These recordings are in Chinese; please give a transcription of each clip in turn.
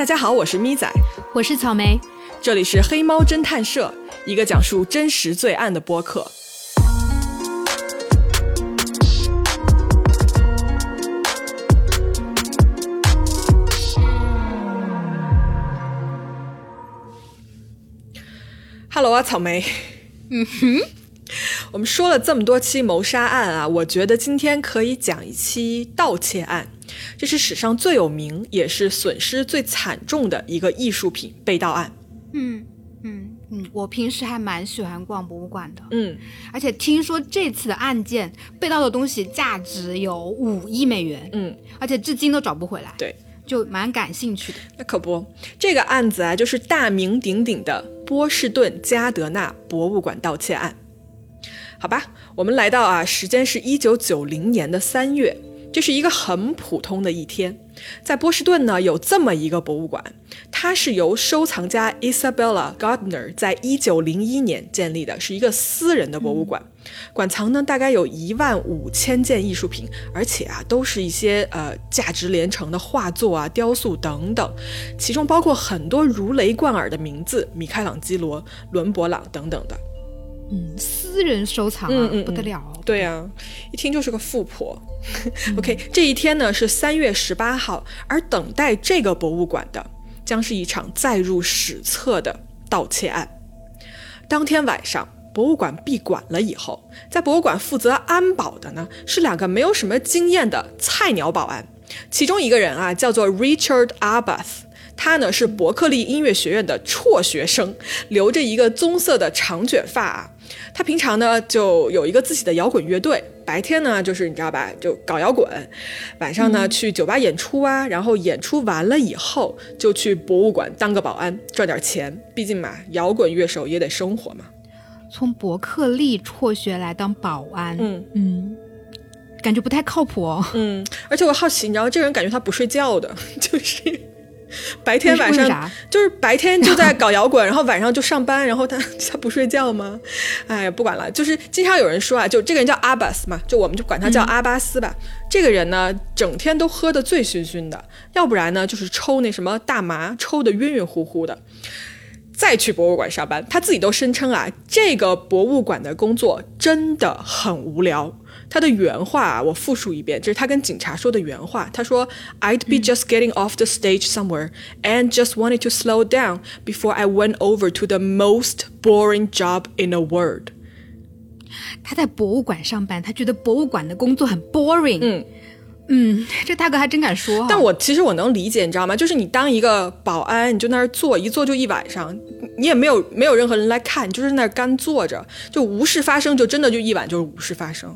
大家好，我是咪仔，我是草莓，这里是黑猫侦探社，一个讲述真实罪案的播客。Hello 啊，草莓。嗯哼，我们说了这么多期谋杀案啊，我觉得今天可以讲一期盗窃案。这是史上最有名，也是损失最惨重的一个艺术品被盗案。嗯嗯嗯，我平时还蛮喜欢逛博物馆的。嗯，而且听说这次的案件被盗的东西价值有五亿美元。嗯，而且至今都找不回来。对，就蛮感兴趣的。那可不，这个案子啊，就是大名鼎鼎的波士顿加德纳博物馆盗窃案。好吧，我们来到啊，时间是一九九零年的三月。这是一个很普通的一天，在波士顿呢有这么一个博物馆，它是由收藏家 Isabella Gardner 在一九零一年建立的，是一个私人的博物馆，馆藏呢大概有一万五千件艺术品，而且啊都是一些呃价值连城的画作啊、雕塑等等，其中包括很多如雷贯耳的名字，米开朗基罗、伦勃朗等等的。嗯，私人收藏啊，不得了。对呀，一听就是个富婆。OK，这一天呢是三月十八号，而等待这个博物馆的将是一场载入史册的盗窃案。当天晚上，博物馆闭馆了以后，在博物馆负责安保的呢是两个没有什么经验的菜鸟保安，其中一个人啊叫做 Richard Abath。他呢是伯克利音乐学院的辍学生，留着一个棕色的长卷发啊。他平常呢就有一个自己的摇滚乐队，白天呢就是你知道吧，就搞摇滚，晚上呢去酒吧演出啊，然后演出完了以后就去博物馆当个保安赚点钱，毕竟嘛，摇滚乐手也得生活嘛。从伯克利辍学来当保安，嗯嗯，感觉不太靠谱哦。嗯，而且我好奇，你知道这个人感觉他不睡觉的，就是。白天晚上就是白天就在 搞摇滚，然后晚上就上班，然后他他不睡觉吗？哎呀，不管了，就是经常有人说啊，就这个人叫阿巴斯嘛，就我们就管他叫阿巴斯吧。这个人呢，整天都喝得醉醺醺的，要不然呢就是抽那什么大麻，抽得晕晕乎乎的，再去博物馆上班。他自己都声称啊，这个博物馆的工作真的很无聊。他的原话啊，我复述一遍，这是他跟警察说的原话。他说：“I'd be just getting off the stage somewhere and just wanted to slow down before I went over to the most boring job in the world。”他在博物馆上班，他觉得博物馆的工作很 boring。嗯。 嗯，这大哥还真敢说。但我其实我能理解，你知道吗？就是你当一个保安，你就那儿坐，一坐就一晚上，你也没有没有任何人来看，你就是那儿干坐着，就无事发生，就真的就一晚就是无事发生。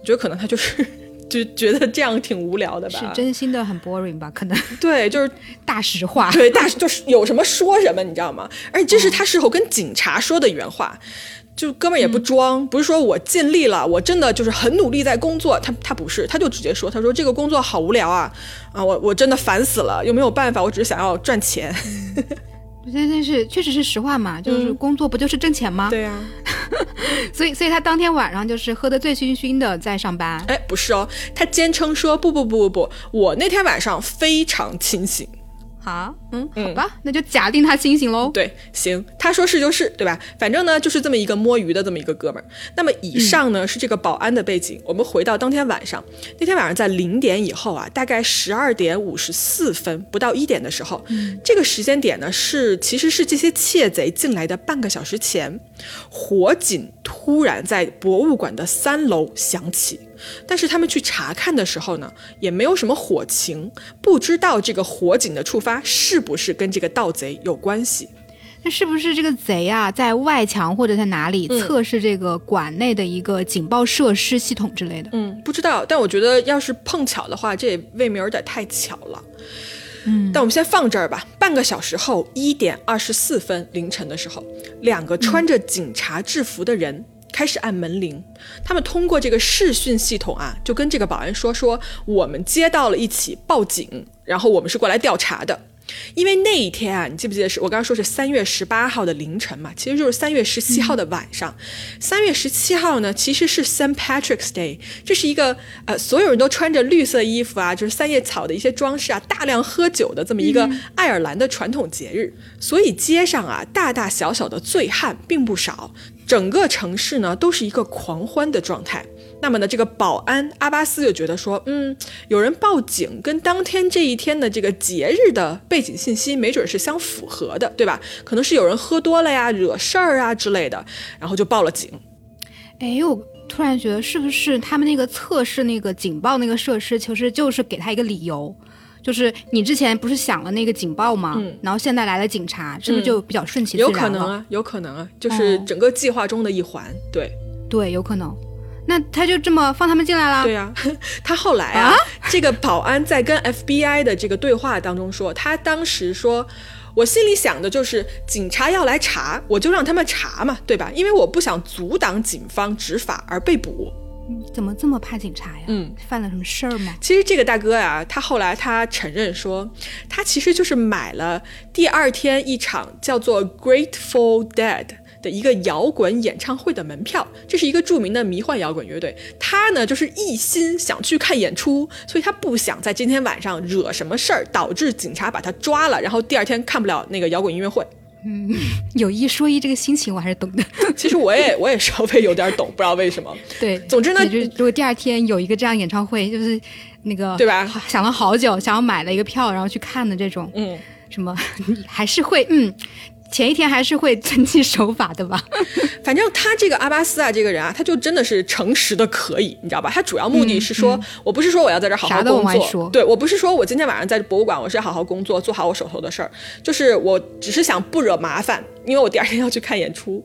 我觉得可能他就是就觉得这样挺无聊的吧。是真心的很 boring 吧？可能对，就是大实话。对，大就是有什么说什么，你知道吗？而且这是他事后跟警察说的原话。就哥们儿也不装，不是说我尽力了，我真的就是很努力在工作。他他不是，他就直接说，他说这个工作好无聊啊，啊，我我真的烦死了，又没有办法，我只是想要赚钱。但 但是确实是实话嘛，就是工作不就是挣钱吗？对呀，所以所以他当天晚上就是喝得醉醺醺的在上班。哎，不是哦，他坚称说不不不不不，我那天晚上非常清醒。啊，嗯，好吧，那就假定他清醒喽。对，行，他说是就是，对吧？反正呢，就是这么一个摸鱼的这么一个哥们儿。那么以上呢是这个保安的背景。我们回到当天晚上，那天晚上在零点以后啊，大概十二点五十四分，不到一点的时候，这个时间点呢是其实是这些窃贼进来的半个小时前，火警突然在博物馆的三楼响起。但是他们去查看的时候呢，也没有什么火情，不知道这个火警的触发是不是跟这个盗贼有关系。那是不是这个贼啊，在外墙或者在哪里测试这个馆内的一个警报设施系统之类的？嗯，不知道。但我觉得要是碰巧的话，这也未免有点太巧了。嗯，但我们先放这儿吧。半个小时后，一点二十四分凌晨的时候，两个穿着警察制服的人。开始按门铃，他们通过这个视讯系统啊，就跟这个保安说说，我们接到了一起报警，然后我们是过来调查的。因为那一天啊，你记不记得是我刚刚说是三月十八号的凌晨嘛？其实就是三月十七号的晚上。三、月十七号呢，其实是 Saint Patrick's Day，这是一个呃，所有人都穿着绿色衣服啊，就是三叶草的一些装饰啊，大量喝酒的这么一个爱尔兰的传统节日。所以街上啊，大大小小的醉汉并不少，整个城市呢都是一个狂欢的状态。那么呢，这个保安阿巴斯就觉得说，嗯，有人报警，跟当天这一天的这个节日的背景信息没准是相符合的，对吧？可能是有人喝多了呀，惹事儿啊之类的，然后就报了警。哎，我突然觉得，是不是他们那个测试那个警报那个设施，其实就是给他一个理由，就是你之前不是响了那个警报吗？嗯，然后现在来了警察，是不是就比较顺其自然了？有可能啊，有可能啊，就是整个计划中的一环。对，对，有可能。那他就这么放他们进来了？对呀，他后来啊，这个保安在跟 FBI 的这个对话当中说，他当时说，我心里想的就是警察要来查，我就让他们查嘛，对吧？因为我不想阻挡警方执法而被捕。怎么这么怕警察呀？嗯，犯了什么事儿吗？其实这个大哥呀，他后来他承认说，他其实就是买了第二天一场叫做 Grateful Dead。的一个摇滚演唱会的门票，这是一个著名的迷幻摇滚乐队。他呢，就是一心想去看演出，所以他不想在今天晚上惹什么事儿，导致警察把他抓了，然后第二天看不了那个摇滚音乐会。嗯，有一说一，这个心情我还是懂的。其实我也我也稍微有点懂，不知道为什么。对，总之呢，就如果第二天有一个这样演唱会，就是那个对吧？想了好久，想要买了一个票，然后去看的这种，嗯，什么 还是会嗯。前一天还是会遵纪守法的吧，反正他这个阿巴斯啊，这个人啊，他就真的是诚实的可以，你知道吧？他主要目的是说，我不是说我要在这好好工作，对我不是说我今天晚上在博物馆，我是要好好工作，做好我手头的事儿，就是我只是想不惹麻烦，因为我第二天要去看演出。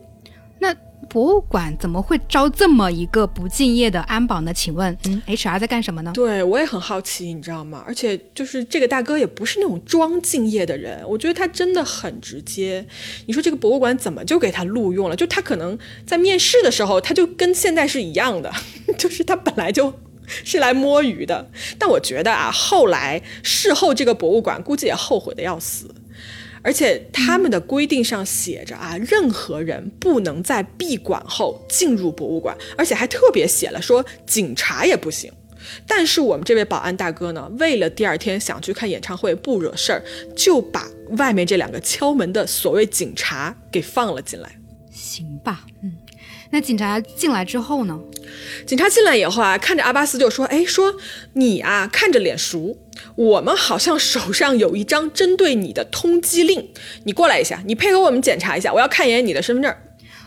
那。博物馆怎么会招这么一个不敬业的安保呢？请问，嗯，HR 在干什么呢？对我也很好奇，你知道吗？而且就是这个大哥也不是那种装敬业的人，我觉得他真的很直接。你说这个博物馆怎么就给他录用了？就他可能在面试的时候，他就跟现在是一样的，就是他本来就是来摸鱼的。但我觉得啊，后来事后这个博物馆估计也后悔的要死。而且他们的规定上写着啊，任何人不能在闭馆后进入博物馆，而且还特别写了说警察也不行。但是我们这位保安大哥呢，为了第二天想去看演唱会不惹事儿，就把外面这两个敲门的所谓警察给放了进来。行吧，嗯。那警察进来之后呢？警察进来以后啊，看着阿巴斯就说：“哎，说你啊，看着脸熟，我们好像手上有一张针对你的通缉令，你过来一下，你配合我们检查一下，我要看一眼你的身份证。”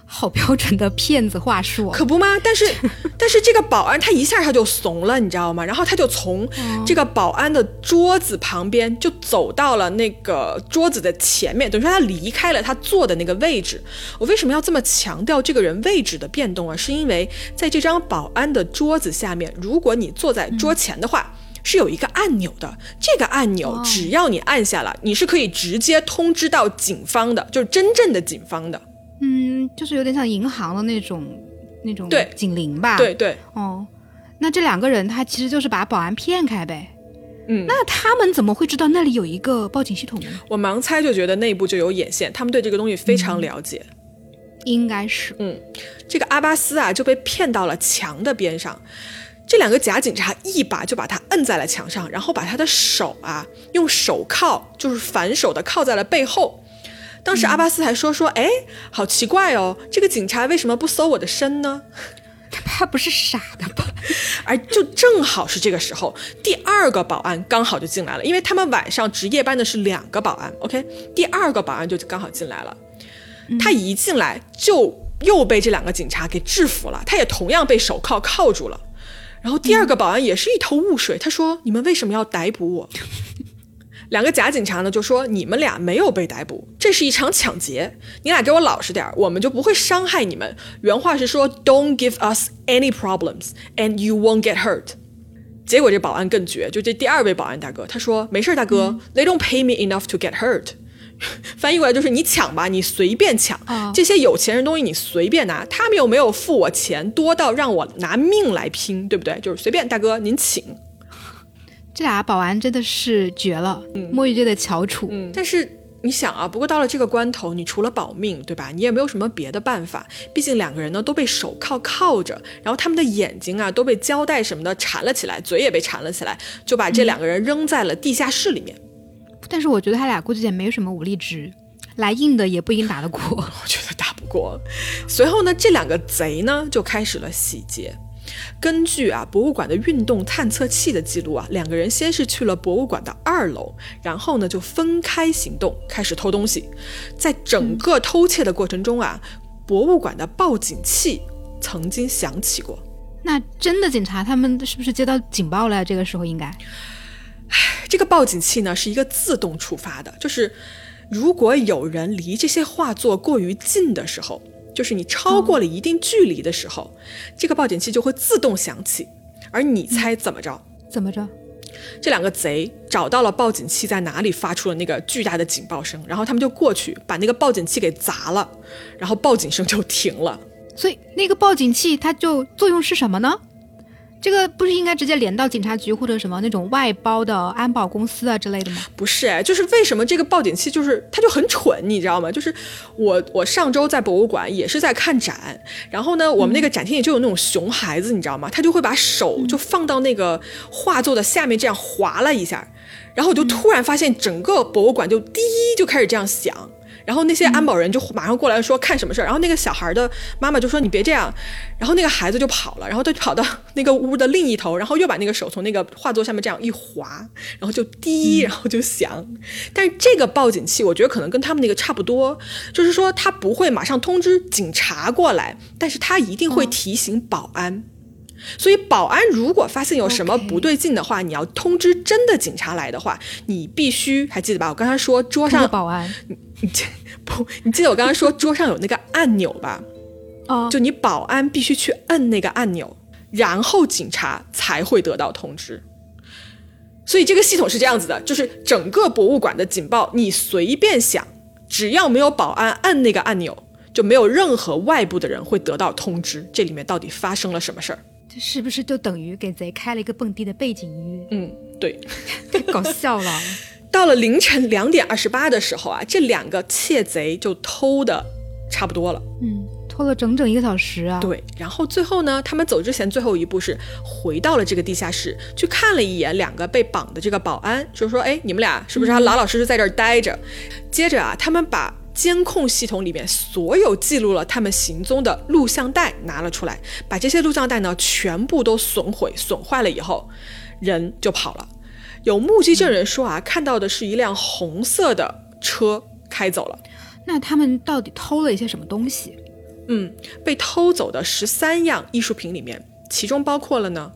好标准的骗子话术，可不吗？但是，但是这个保安他一下他就怂了，你知道吗？然后他就从这个保安的桌子旁边就走到了那个桌子的前面，等于说他离开了他坐的那个位置。我为什么要这么强调这个人位置的变动啊？是因为在这张保安的桌子下面，如果你坐在桌前的话，是有一个按钮的。这个按钮只要你按下了，你是可以直接通知到警方的，就是真正的警方的。嗯，就是有点像银行的那种那种警铃吧？对对。哦，那这两个人他其实就是把保安骗开呗。嗯，那他们怎么会知道那里有一个报警系统呢？我盲猜就觉得内部就有眼线，他们对这个东西非常了解。应该是。嗯，这个阿巴斯啊就被骗到了墙的边上，这两个假警察一把就把他摁在了墙上，然后把他的手啊用手铐就是反手的铐在了背后。当时阿巴斯还说说，哎，好奇怪哦，这个警察为什么不搜我的身呢？他不是傻的吧？而就正好是这个时候，第二个保安刚好就进来了，因为他们晚上值夜班的是两个保安。OK，第二个保安就刚好进来了，他一进来就又被这两个警察给制服了，他也同样被手铐铐住了。然后第二个保安也是一头雾水，他说：“你们为什么要逮捕我？” 两个假警察呢就说：“你们俩没有被逮捕，这是一场抢劫，你俩给我老实点我们就不会伤害你们。”原话是说：“Don't give us any problems, and you won't get hurt。”结果这保安更绝，就这第二位保安大哥，他说：“没事大哥，They don't pay me enough to get hurt。” 翻译过来就是你抢吧，你随便抢，这些有钱人东西你随便拿，他们又没有付我钱多到让我拿命来拼，对不对？就是随便大哥您请。这俩保安真的是绝了，嗯摸鱼界的翘楚。嗯，但是你想啊，不过到了这个关头，你除了保命，对吧？你也没有什么别的办法。毕竟两个人呢都被手铐铐着，然后他们的眼睛啊都被胶带什么的缠了起来，嘴也被缠了起来，就把这两个人扔在了地下室里面。但是我觉得他俩估计也没什么武力值，来硬的也不一定打得过。我觉得打不过。随后呢，这两个贼呢就开始了洗劫。根据啊博物馆的运动探测器的记录啊，两个人先是去了博物馆的二楼，然后呢就分开行动，开始偷东西。在整个偷窃的过程中啊，博物馆的报警器曾经响起过。那真的警察他们是不是接到警报了？这个时候应该，唉，这个报警器呢是一个自动触发的，就是如果有人离这些画作过于近的时候。就是你超过了一定距离的时候，这个报警器就会自动响起。而你猜怎么着？怎么着？这两个贼找到了报警器在哪里发出了那个巨大的警报声，然后他们就过去把那个报警器给砸了，然后报警声就停了。所以那个报警器它就作用是什么呢？这个不是应该直接连到警察局或者什么那种外包的安保公司啊之类的吗？不是，就是为什么这个报警器就是它就很蠢，你知道吗？就是我我上周在博物馆也是在看展，然后呢，我们那个展厅里就有那种熊孩子，你知道吗？他就会把手就放到那个画作的下面这样划了一下，然后我就突然发现整个博物馆就滴就开始这样响。然后那些安保人就马上过来说看什么事儿，然后那个小孩的妈妈就说你别这样，然后那个孩子就跑了，然后他跑到那个屋的另一头，然后又把那个手从那个画作下面这样一滑，然后就滴，然后就响。但是这个报警器我觉得可能跟他们那个差不多，就是说他不会马上通知警察过来，但是他一定会提醒保安。所以，保安如果发现有什么不对劲的话，你要通知真的警察来的话，你必须还记得吧？我刚才说桌上保安，你 你不，你记得我刚才说桌上有那个按钮吧？哦，就你保安必须去摁那个按钮，然后警察才会得到通知。所以这个系统是这样子的，就是整个博物馆的警报你随便响，只要没有保安按那个按钮，就没有任何外部的人会得到通知。这里面到底发生了什么事儿？是不是就等于给贼开了一个蹦迪的背景音乐？嗯，对，太搞笑了。到了凌晨两点二十八的时候啊，这两个窃贼就偷的差不多了。嗯，偷了整整一个小时啊。对，然后最后呢，他们走之前最后一步是回到了这个地下室，去看了一眼两个被绑的这个保安，就说：“哎，你们俩是不是还老老实实在这儿待着？”接着啊，他们把。监控系统里面所有记录了他们行踪的录像带拿了出来，把这些录像带呢全部都损毁、损坏了以后，人就跑了。有目击证人说啊，看到的是一辆红色的车开走了。那他们到底偷了一些什么东西？嗯，被偷走的十三样艺术品里面，其中包括了呢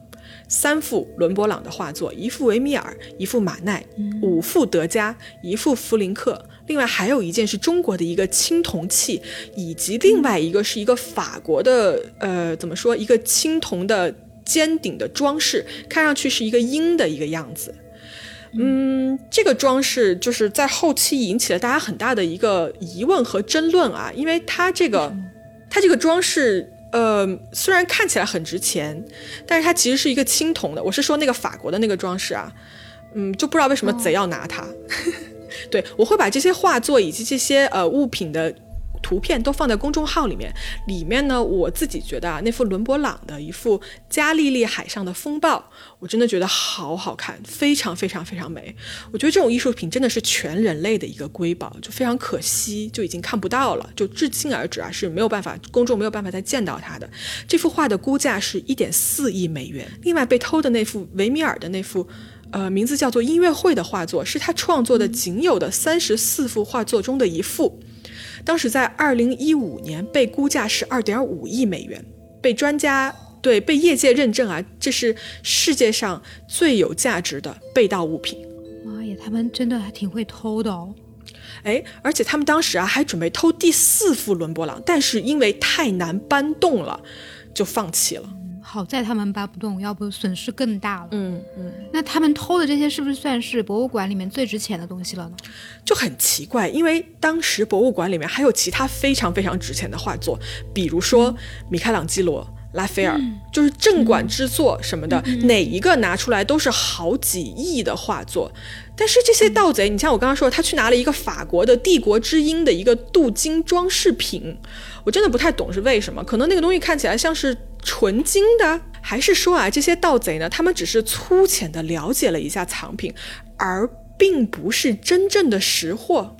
三幅伦勃朗的画作，一幅维米尔，一幅马奈，五幅德加，一幅弗林克。另外还有一件是中国的一个青铜器，以及另外一个是一个法国的，呃，怎么说？一个青铜的尖顶的装饰，看上去是一个鹰的一个样子。嗯，这个装饰就是在后期引起了大家很大的一个疑问和争论啊，因为它这个，它这个装饰，呃，虽然看起来很值钱，但是它其实是一个青铜的。我是说那个法国的那个装饰啊，嗯，就不知道为什么贼要拿它。对，我会把这些画作以及这些呃物品的图片都放在公众号里面。里面呢，我自己觉得啊，那幅伦勃朗的一幅《加利利海上的风暴》，我真的觉得好好看，非常非常非常美。我觉得这种艺术品真的是全人类的一个瑰宝，就非常可惜，就已经看不到了。就至今而止啊，是没有办法，公众没有办法再见到它的。这幅画的估价是一点四亿美元。另外被偷的那幅维米尔的那幅。呃，名字叫做《音乐会》的画作是他创作的仅有的三十四幅画作中的一幅，当时在二零一五年被估价是二点五亿美元，被专家对被业界认证啊，这是世界上最有价值的被盗物品。妈呀，他们真的还挺会偷的哦！哎，而且他们当时啊还准备偷第四幅伦勃朗，但是因为太难搬动了，就放弃了。好在他们搬不动，要不损失更大了。嗯嗯，那他们偷的这些是不是算是博物馆里面最值钱的东西了呢？就很奇怪，因为当时博物馆里面还有其他非常非常值钱的画作，比如说米开朗基罗、拉斐尔，就是镇馆之作什么的，哪一个拿出来都是好几亿的画作。但是这些盗贼，你像我刚刚说，他去拿了一个法国的帝国之鹰的一个镀金装饰品，我真的不太懂是为什么。可能那个东西看起来像是纯金的，还是说啊，这些盗贼呢，他们只是粗浅的了解了一下藏品，而并不是真正的识货。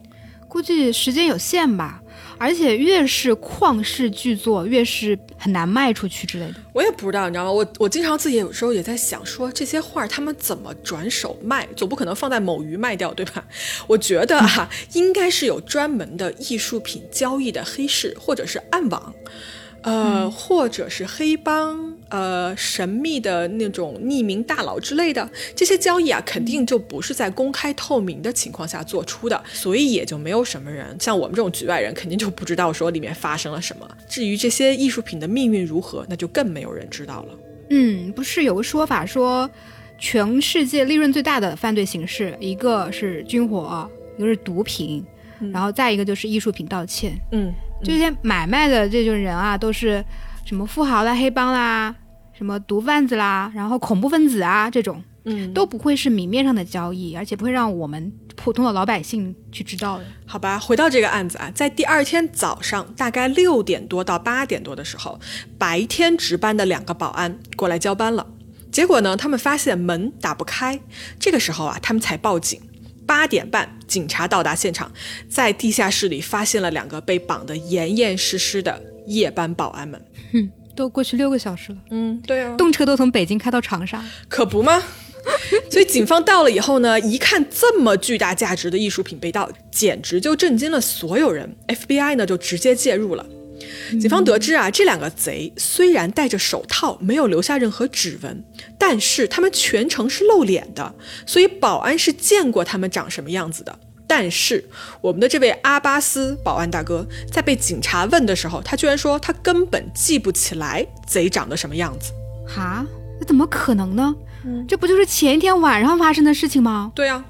估计时间有限吧。而且越是旷世巨作，越是很难卖出去之类的。我也不知道，你知道吗？我我经常自己有时候也在想，说这些画他们怎么转手卖？总不可能放在某鱼卖掉，对吧？我觉得啊，应该是有专门的艺术品交易的黑市或者是暗网。呃，或者是黑帮，呃，神秘的那种匿名大佬之类的，这些交易啊，肯定就不是在公开透明的情况下做出的，所以也就没有什么人，像我们这种局外人，肯定就不知道说里面发生了什么。至于这些艺术品的命运如何，那就更没有人知道了。嗯，不是有个说法说，全世界利润最大的犯罪形式，一个是军火，一个是毒品，然后再一个就是艺术品盗窃。嗯。这些买卖的这种人啊，都是什么富豪啦、黑帮啦、什么毒贩子啦，然后恐怖分子啊，这种，嗯，都不会是明面上的交易，而且不会让我们普通的老百姓去知道的。好吧，回到这个案子啊，在第二天早上大概六点多到八点多的时候，白天值班的两个保安过来交班了，结果呢，他们发现门打不开，这个时候啊，他们才报警。八点半，警察到达现场，在地下室里发现了两个被绑得严严实实的夜班保安们。哼，都过去六个小时了。嗯，对啊，动车都从北京开到长沙，可不吗？所以警方到了以后呢，一看这么巨大价值的艺术品被盗，简直就震惊了所有人。FBI 呢就直接介入了。警方得知啊，这两个贼虽然戴着手套，没有留下任何指纹，但是他们全程是露脸的，所以保安是见过他们长什么样子的。但是我们的这位阿巴斯保安大哥在被警察问的时候，他居然说他根本记不起来贼长得什么样子。哈，那怎么可能呢？这不就是前一天晚上发生的事情吗？对呀。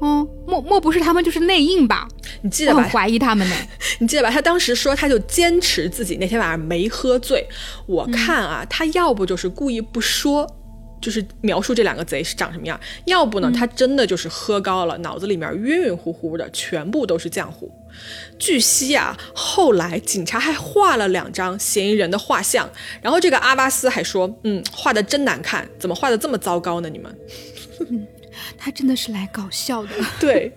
哦，莫莫不是他们就是内应吧？你记得吧？怀疑他们呢。你记得吧？他当时说，他就坚持自己那天晚上没喝醉。我看啊，他要不就是故意不说，就是描述这两个贼是长什么样；要不呢，他真的就是喝高了，脑子里面晕晕乎乎的，全部都是浆糊。据悉啊，后来警察还画了两张嫌疑人的画像，然后这个阿巴斯还说：“嗯，画的真难看，怎么画的这么糟糕呢？你们。”他真的是来搞笑的。对，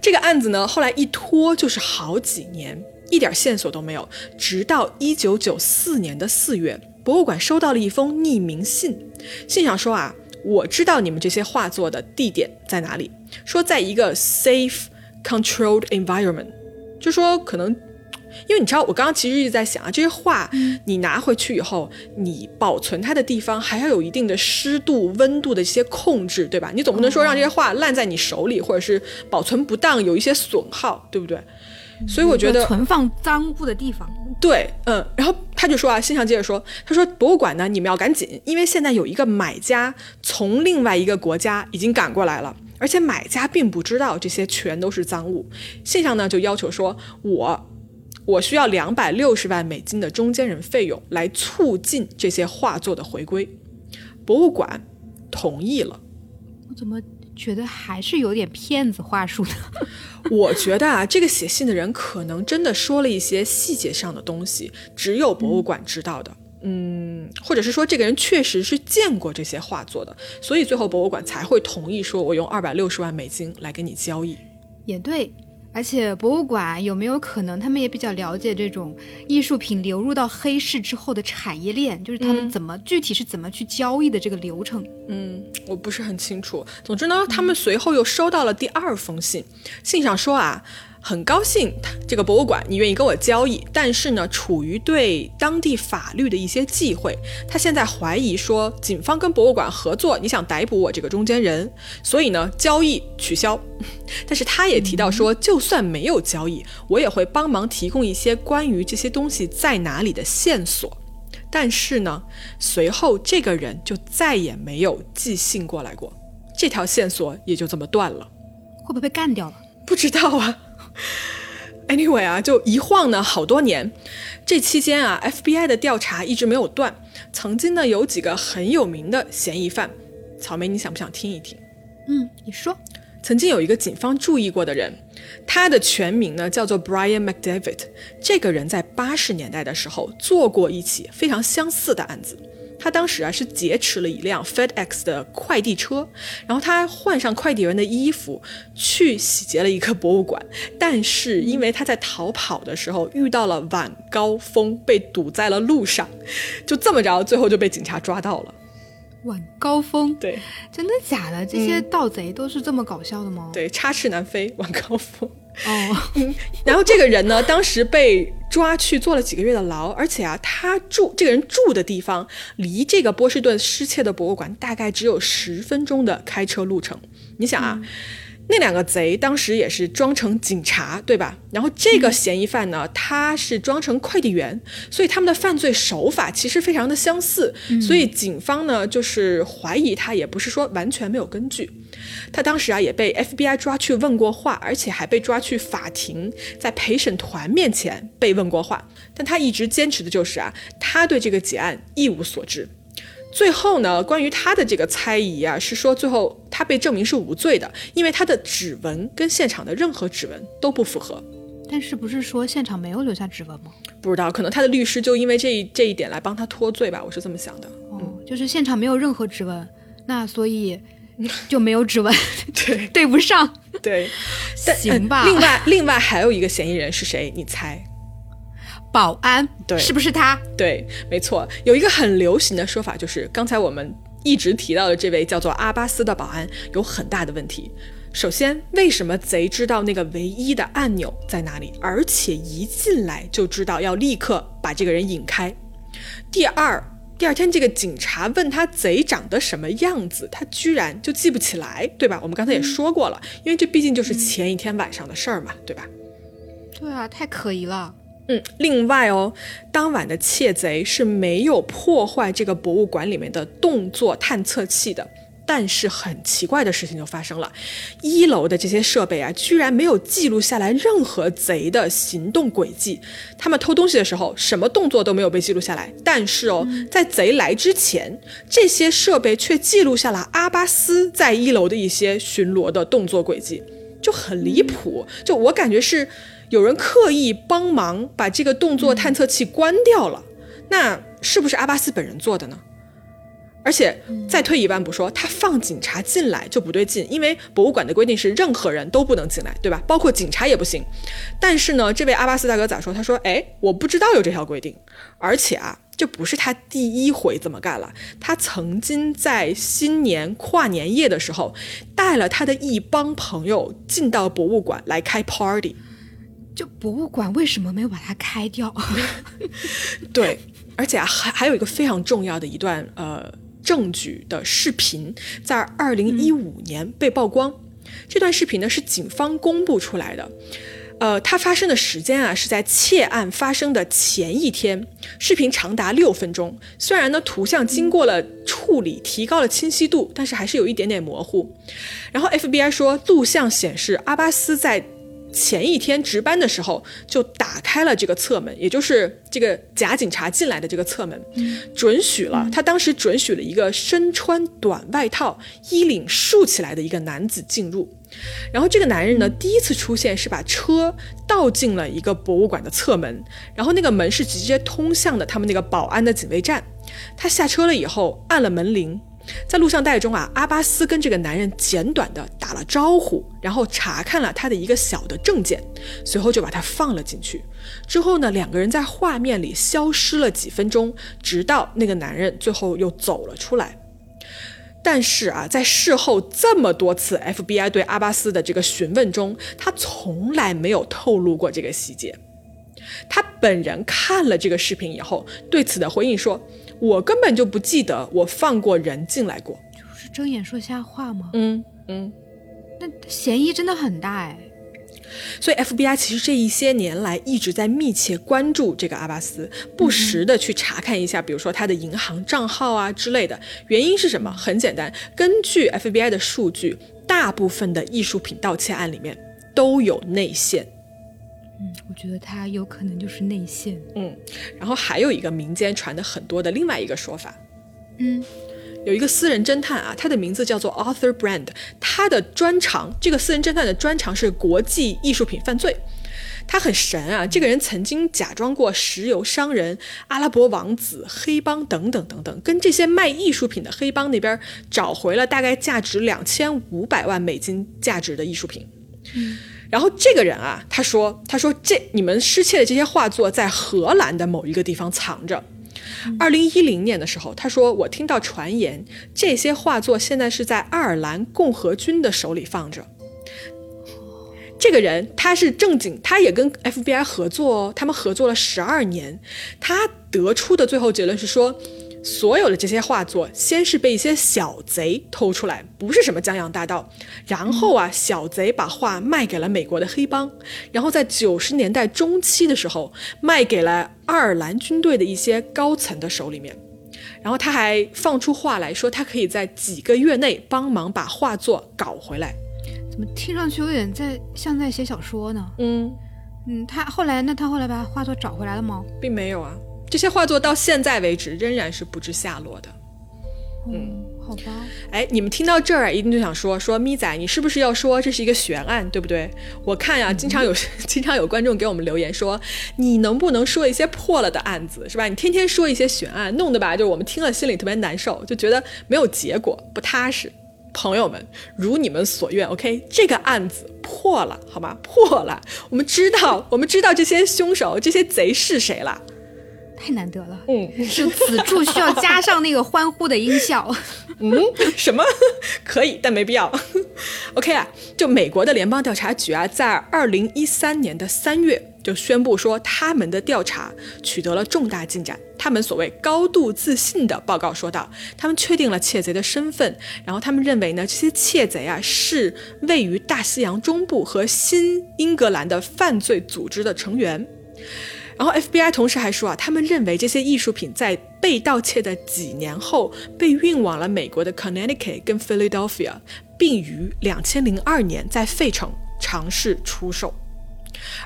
这个案子呢，后来一拖就是好几年，一点线索都没有。直到一九九四年的四月，博物馆收到了一封匿名信，信上说啊，我知道你们这些画作的地点在哪里，说在一个 safe controlled environment，就说可能。因为你知道，我刚刚其实一直在想啊，这些画你拿回去以后，你保存它的地方还要有一定的湿度、温度的一些控制，对吧？你总不能说让这些画烂在你手里，或者是保存不当，有一些损耗，对不对？所以我觉得存放赃物的地方，对，嗯。然后他就说啊，信上接着说，他说博物馆呢，你们要赶紧，因为现在有一个买家从另外一个国家已经赶过来了，而且买家并不知道这些全都是赃物。信上呢就要求说，我。我需要两百六十万美金的中间人费用来促进这些画作的回归，博物馆同意了。我怎么觉得还是有点骗子话术的？我觉得啊，这个写信的人可能真的说了一些细节上的东西，只有博物馆知道的。嗯，或者是说这个人确实是见过这些画作的，所以最后博物馆才会同意说，我用二百六十万美金来跟你交易。也对。而且博物馆有没有可能，他们也比较了解这种艺术品流入到黑市之后的产业链，就是他们怎么具体是怎么去交易的这个流程？嗯，我不是很清楚。总之呢，他们随后又收到了第二封信，信上说啊。很高兴，这个博物馆你愿意跟我交易，但是呢，处于对当地法律的一些忌讳，他现在怀疑说警方跟博物馆合作，你想逮捕我这个中间人，所以呢，交易取消。但是他也提到说，就算没有交易，我也会帮忙提供一些关于这些东西在哪里的线索。但是呢，随后这个人就再也没有寄信过来过，这条线索也就这么断了。会不会被干掉了？不知道啊。Anyway 啊，就一晃呢好多年，这期间啊，FBI 的调查一直没有断。曾经呢有几个很有名的嫌疑犯，草莓，你想不想听一听？嗯，你说。曾经有一个警方注意过的人，他的全名呢叫做 Brian McDavid。这个人在八十年代的时候做过一起非常相似的案子。他当时啊是劫持了一辆 FedEx 的快递车，然后他换上快递员的衣服去洗劫了一个博物馆，但是因为他在逃跑的时候遇到了晚高峰，被堵在了路上，就这么着，最后就被警察抓到了。晚高峰，对，真的假的？这些盗贼都是这么搞笑的吗？对，插翅难飞，晚高峰。哦，然后这个人呢，当时被抓去坐了几个月的牢，而且啊，他住这个人住的地方离这个波士顿失窃的博物馆大概只有十分钟的开车路程。你想啊。那两个贼当时也是装成警察，对吧？然后这个嫌疑犯呢，他是装成快递员，所以他们的犯罪手法其实非常的相似，所以警方呢就是怀疑他，也不是说完全没有根据。他当时啊也被 FBI 抓去问过话，而且还被抓去法庭，在陪审团面前被问过话，但他一直坚持的就是啊，他对这个结案一无所知。最后呢，关于他的这个猜疑啊，是说最后他被证明是无罪的，因为他的指纹跟现场的任何指纹都不符合。但是不是说现场没有留下指纹吗？不知道，可能他的律师就因为这这一点来帮他脱罪吧，我是这么想的。哦，就是现场没有任何指纹，那所以就没有指纹，对，对不上。对，行吧。另外，另外还有一个嫌疑人是谁？你猜？保安对，是不是他？对，没错。有一个很流行的说法，就是刚才我们一直提到的这位叫做阿巴斯的保安有很大的问题。首先，为什么贼知道那个唯一的按钮在哪里，而且一进来就知道要立刻把这个人引开？第二，第二天这个警察问他贼长得什么样子，他居然就记不起来，对吧？我们刚才也说过了，因为这毕竟就是前一天晚上的事儿嘛，对吧？对啊，太可疑了。嗯，另外哦，当晚的窃贼是没有破坏这个博物馆里面的动作探测器的，但是很奇怪的事情就发生了，一楼的这些设备啊，居然没有记录下来任何贼的行动轨迹。他们偷东西的时候，什么动作都没有被记录下来，但是哦，在贼来之前，这些设备却记录下了阿巴斯在一楼的一些巡逻的动作轨迹，就很离谱。就我感觉是。有人刻意帮忙把这个动作探测器关掉了，那是不是阿巴斯本人做的呢？而且再退一万步说，他放警察进来就不对劲，因为博物馆的规定是任何人都不能进来，对吧？包括警察也不行。但是呢，这位阿巴斯大哥咋说？他说：“哎，我不知道有这条规定，而且啊，这不是他第一回这么干了。他曾经在新年跨年夜的时候，带了他的一帮朋友进到博物馆来开 party。”就博物馆为什么没有把它开掉？对，而且还还有一个非常重要的一段呃证据的视频，在二零一五年被曝光。这段视频呢是警方公布出来的，呃，它发生的时间啊是在窃案发生的前一天。视频长达六分钟，虽然呢图像经过了处理，提高了清晰度，但是还是有一点点模糊。然后 FBI 说，录像显示阿巴斯在。前一天值班的时候，就打开了这个侧门，也就是这个假警察进来的这个侧门，准许了他当时准许了一个身穿短外套、衣领竖起来的一个男子进入。然后这个男人呢，第一次出现是把车倒进了一个博物馆的侧门，然后那个门是直接通向的他们那个保安的警卫站。他下车了以后，按了门铃。在录像带中啊，阿巴斯跟这个男人简短的打了招呼，然后查看了他的一个小的证件，随后就把他放了进去。之后呢，两个人在画面里消失了几分钟，直到那个男人最后又走了出来。但是啊，在事后这么多次 FBI 对阿巴斯的这个询问中，他从来没有透露过这个细节。他本人看了这个视频以后，对此的回应说。我根本就不记得我放过人进来过，就是睁眼说瞎话吗？嗯嗯，那嫌疑真的很大哎。所以 FBI 其实这一些年来一直在密切关注这个阿巴斯，不时的去查看一下，比如说他的银行账号啊之类的。原因是什么？很简单，根据 FBI 的数据，大部分的艺术品盗窃案里面都有内线。嗯，我觉得他有可能就是内线。嗯，然后还有一个民间传的很多的另外一个说法，嗯，有一个私人侦探啊，他的名字叫做 Arthur Brand，他的专长，这个私人侦探的专长是国际艺术品犯罪。他很神啊！这个人曾经假装过石油商人、阿拉伯王子、黑帮等等等等，跟这些卖艺术品的黑帮那边找回了大概价值两千五百万美金价值的艺术品。嗯，然后这个人啊，他说：“他说这你们失窃的这些画作在荷兰的某一个地方藏着。二零一零年的时候，他说我听到传言，这些画作现在是在爱尔兰共和军的手里放着。”这个人他是正经，他也跟 FBI 合作哦，他们合作了十二年。他得出的最后结论是说，所有的这些画作先是被一些小贼偷出来，不是什么江洋大盗。然后啊，小贼把画卖给了美国的黑帮，然后在九十年代中期的时候卖给了爱尔兰军队的一些高层的手里面。然后他还放出话来说，他可以在几个月内帮忙把画作搞回来。怎么听上去有点在像在写小说呢？嗯嗯，他后来那他后来把画作找回来了吗？并没有啊，这些画作到现在为止仍然是不知下落的。嗯，好吧。哎，你们听到这儿一定就想说说咪仔，你是不是要说这是一个悬案，对不对？我看呀，经常有 经常有观众给我们留言说，你能不能说一些破了的案子，是吧？你天天说一些悬案，弄得吧，就是我们听了心里特别难受，就觉得没有结果，不踏实。朋友们，如你们所愿，OK，这个案子破了，好吗？破了，我们知道，我们知道这些凶手、这些贼是谁了。太难得了，嗯，就此处需要加上那个欢呼的音效。嗯，什么？可以，但没必要。OK 啊，就美国的联邦调查局啊，在二零一三年的三月就宣布说，他们的调查取得了重大进展。他们所谓高度自信的报告说道，他们确定了窃贼的身份，然后他们认为呢，这些窃贼啊是位于大西洋中部和新英格兰的犯罪组织的成员。然后 FBI 同时还说啊，他们认为这些艺术品在被盗窃的几年后被运往了美国的 Connecticut 跟 Philadelphia，并于两千零二年在费城尝试出售。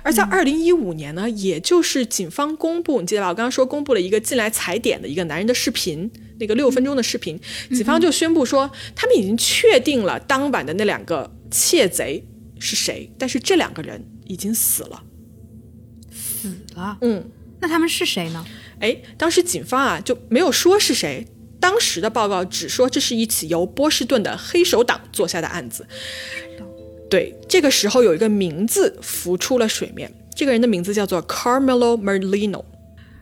而在二零一五年呢，也就是警方公布，你记得吧？我刚刚说公布了一个进来踩点的一个男人的视频，那个六分钟的视频，警方就宣布说，他们已经确定了当晚的那两个窃贼是谁，但是这两个人已经死了。死了，嗯，那他们是谁呢？哎，当时警方啊就没有说是谁，当时的报告只说这是一起由波士顿的黑手党做下的案子。对，这个时候有一个名字浮出了水面，这个人的名字叫做 Carmelo Merlino。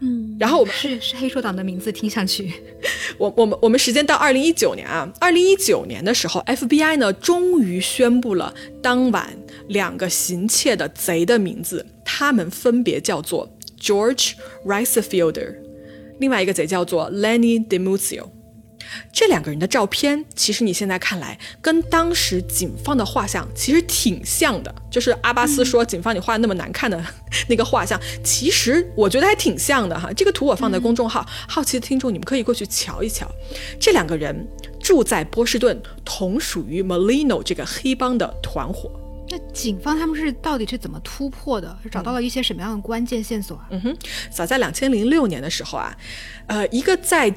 嗯，然后我们是是黑手党的名字，听上去。我我们我们时间到二零一九年啊，二零一九年的时候，FBI 呢终于宣布了当晚两个行窃的贼的名字，他们分别叫做 George Ricefielder，另外一个贼叫做 Lenny Demuzio。这两个人的照片，其实你现在看来跟当时警方的画像其实挺像的。就是阿巴斯说警方你画的那么难看的 那个画像，其实我觉得还挺像的哈。这个图我放在公众号，好奇的听众你们可以过去瞧一瞧。这两个人住在波士顿，同属于 Molino 这个黑帮的团伙。那警方他们是到底是怎么突破的？是找到了一些什么样的关键线索啊？嗯哼，早在两千零六年的时候啊，呃，一个在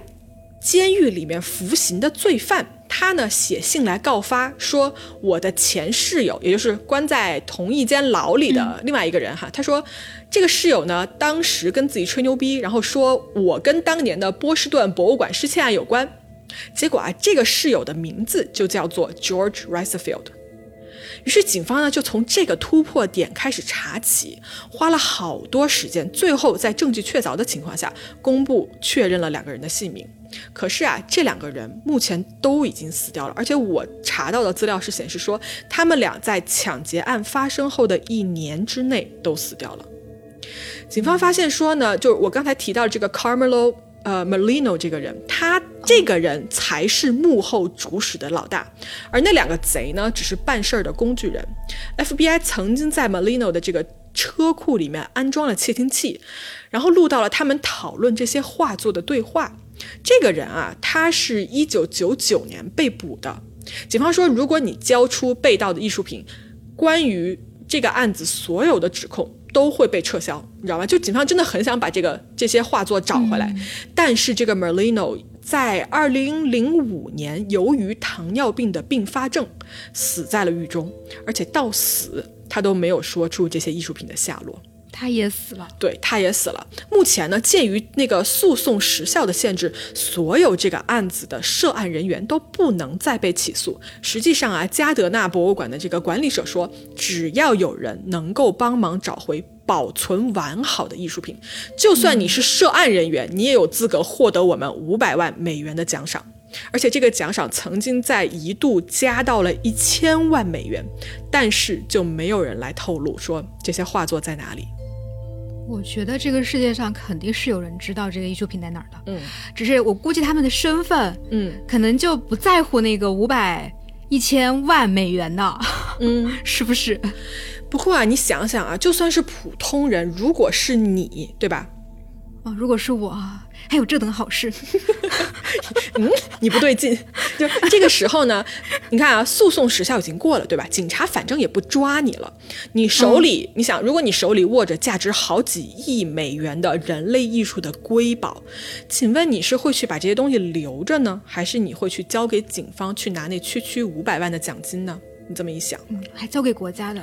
监狱里面服刑的罪犯，他呢写信来告发说，我的前室友，也就是关在同一间牢里的另外一个人哈，他说这个室友呢，当时跟自己吹牛逼，然后说我跟当年的波士顿博物馆失窃案有关。结果啊，这个室友的名字就叫做 George Ricefield。于是警方呢就从这个突破点开始查起，花了好多时间，最后在证据确凿的情况下，公布确认了两个人的姓名。可是啊，这两个人目前都已经死掉了，而且我查到的资料是显示说，他们俩在抢劫案发生后的一年之内都死掉了。警方发现说呢，就是我刚才提到这个 Carmelo 呃 Molino 这个人，他这个人才是幕后主使的老大，而那两个贼呢，只是办事儿的工具人。FBI 曾经在 Molino 的这个车库里面安装了窃听器，然后录到了他们讨论这些画作的对话。这个人啊，他是一九九九年被捕的。警方说，如果你交出被盗的艺术品，关于这个案子所有的指控都会被撤销，你知道吗？就警方真的很想把这个这些画作找回来，但是这个 Merlino 在二零零五年由于糖尿病的并发症死在了狱中，而且到死他都没有说出这些艺术品的下落。他也死了，对，他也死了。目前呢，鉴于那个诉讼时效的限制，所有这个案子的涉案人员都不能再被起诉。实际上啊，加德纳博物馆的这个管理者说，只要有人能够帮忙找回保存完好的艺术品，就算你是涉案人员，你也有资格获得我们五百万美元的奖赏。而且这个奖赏曾经在一度加到了一千万美元，但是就没有人来透露说这些画作在哪里。我觉得这个世界上肯定是有人知道这个艺术品在哪儿的，嗯，只是我估计他们的身份，嗯，可能就不在乎那个五百一千万美元的，嗯，是不是？不过啊，你想想啊，就算是普通人，如果是你，对吧？哦，如果是我。还有这等好事，嗯，你不对劲。就这个时候呢，你看啊，诉讼时效已经过了，对吧？警察反正也不抓你了。你手里，你想，如果你手里握着价值好几亿美元的人类艺术的瑰宝，请问你是会去把这些东西留着呢，还是你会去交给警方去拿那区区五百万的奖金呢？你这么一想，还交给国家的。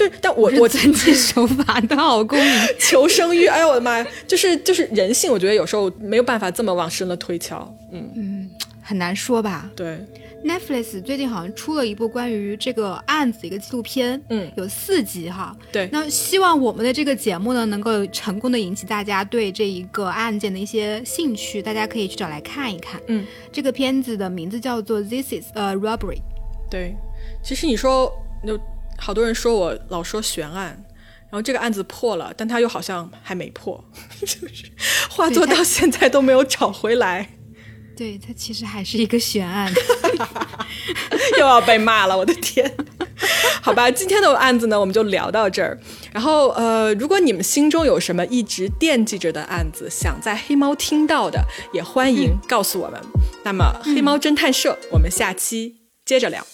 对，但我我遵纪守法的好公民，求生欲，哎呦我的妈呀，就是就是人性，我觉得有时候没有办法这么往深了推敲，嗯。嗯，很难说吧？对，Netflix 最近好像出了一部关于这个案子一个纪录片，嗯，有四集哈，对，那希望我们的这个节目呢，能够成功的引起大家对这一个案件的一些兴趣，大家可以去找来看一看，嗯，这个片子的名字叫做 This is a Robbery，对，其实你说就。好多人说我老说悬案，然后这个案子破了，但他又好像还没破，就是画作到现在都没有找回来。对他其实还是一个悬案，又要被骂了，我的天！好吧，今天的案子呢，我们就聊到这儿。然后呃，如果你们心中有什么一直惦记着的案子，想在黑猫听到的，也欢迎告诉我们。那么黑猫侦探社，我们下期接着聊。